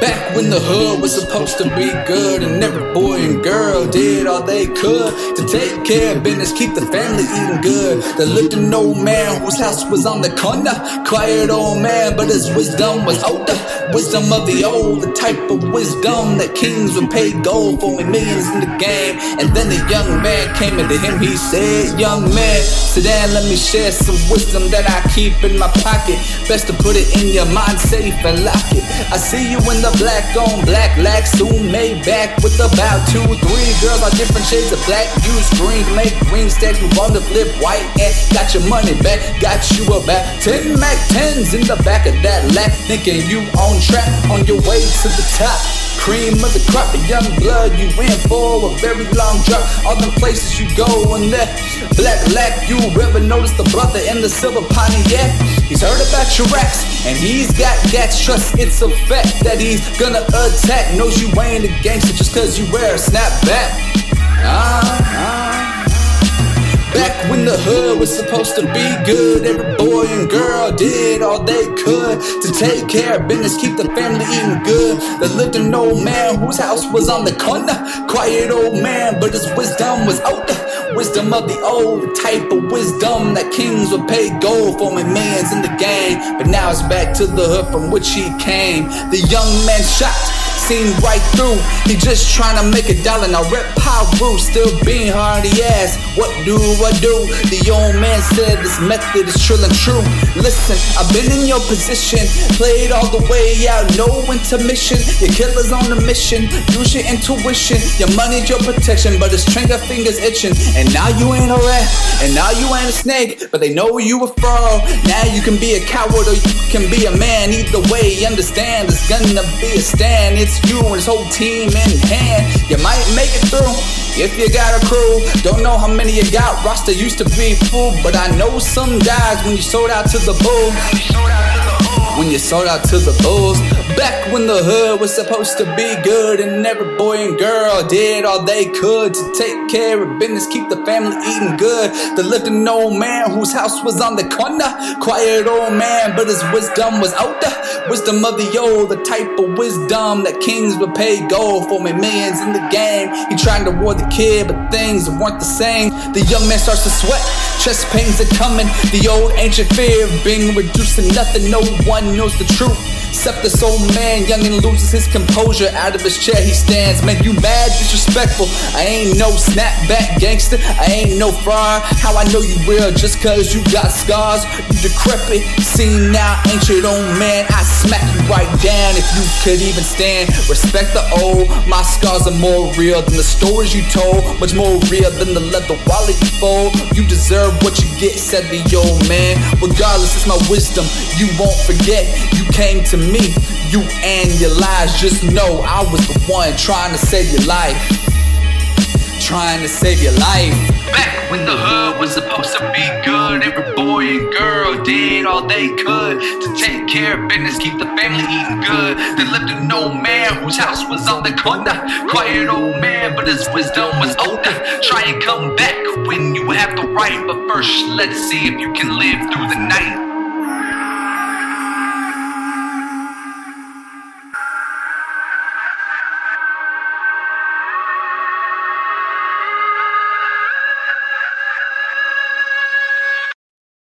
Back when the hood was supposed to be good, and every boy and girl did all they could to take care of business, keep the family eating good. There lived an old man whose house was on the corner. Quiet old man, but his wisdom was older. Wisdom of the old, the type of wisdom that kings would pay gold for, millions in the game. And then the young man came into him, he said, Young man, sit down, let me share some wisdom that I keep in my pocket. Best to put it in your mind safe and lock it. I see you in the black on black lack, soon made back with about two, three girls are different shades of black. Use green make green stack. You want to flip white and got your money back. Got you about 10 Mac 10s in the back of that lack. Thinking you on track on your way to the top. Cream of the crop, the young blood you in for a very long drop. All the places you go and that black lack. You ever notice the brother in the silver Pontiac? He's heard about your racks and he's got gas. Trust it's a fact that he's gonna attack. Knows you ain't a gangster just cause you wear a snapback. Ah, ah. Back when the hood was supposed to be good, every boy and girl did all they could to take care of business, keep the family eating good. There lived an old man whose house was on the corner. Quiet old man, but his wisdom was older. Wisdom of the old, type of wisdom that kings would pay gold for and millions in the game. But now it's back to the hood from which he came. The young man shot seen right through. He just trying to make a dollar. Now rep Piru, still being hard. He asked, What do I do? The old man said this method is trill and true. Listen, I've been in your position, played all the way out, no intermission. Your killer's on a mission. Use your intuition. Your money's your protection, but his trigger fingers itching. And now you ain't a rat, and now you ain't a snake, but they know you a fraud. Now you can be a coward or you can be a man. Either way, understand it's gonna be a stand. It's you and his whole team in hand. You might make it through if you got a crew. Don't know how many you got. Roster used to be full, but I know some guys when you sold out to the bull when you sold out to the bulls. Back when the hood was supposed to be good, and every boy and girl did all they could to take care of business, keep the family eating good. There lived an old man whose house was on the corner. Quiet old man, but his wisdom was older. Wisdom of the old, the type of wisdom that kings would pay gold for, me millions in the game. He tried to reward the kid, but things weren't the same. The young man starts to sweat. Chest pains are coming. The old ancient fear of being reduced to nothing. No one knows the truth. Except this old man, young and loses his composure. Out of his chair he stands. Man, you mad, disrespectful. I ain't no snapback gangster. I ain't no fraud. How I know you real just cause you got scars. You decrepit, seen now, ancient old man. I smack you right down if you could even stand. Respect the old. My scars are more real than the stories you told. Much more real than the leather wallet you fold. You deserve what you get, said the old man. Regardless, it's my wisdom. You won't forget. You came to me, you and your lies. Just know I was the one trying to save your life. Trying to save your life. Back when the hood was supposed to be good, every boy and girl did all they could to take care of business, keep the family eating good. There lived an old man whose house was on the corner. Quiet old man, but his wisdom was older. Try and come back when you have the right, but first let's see if you can live through the night.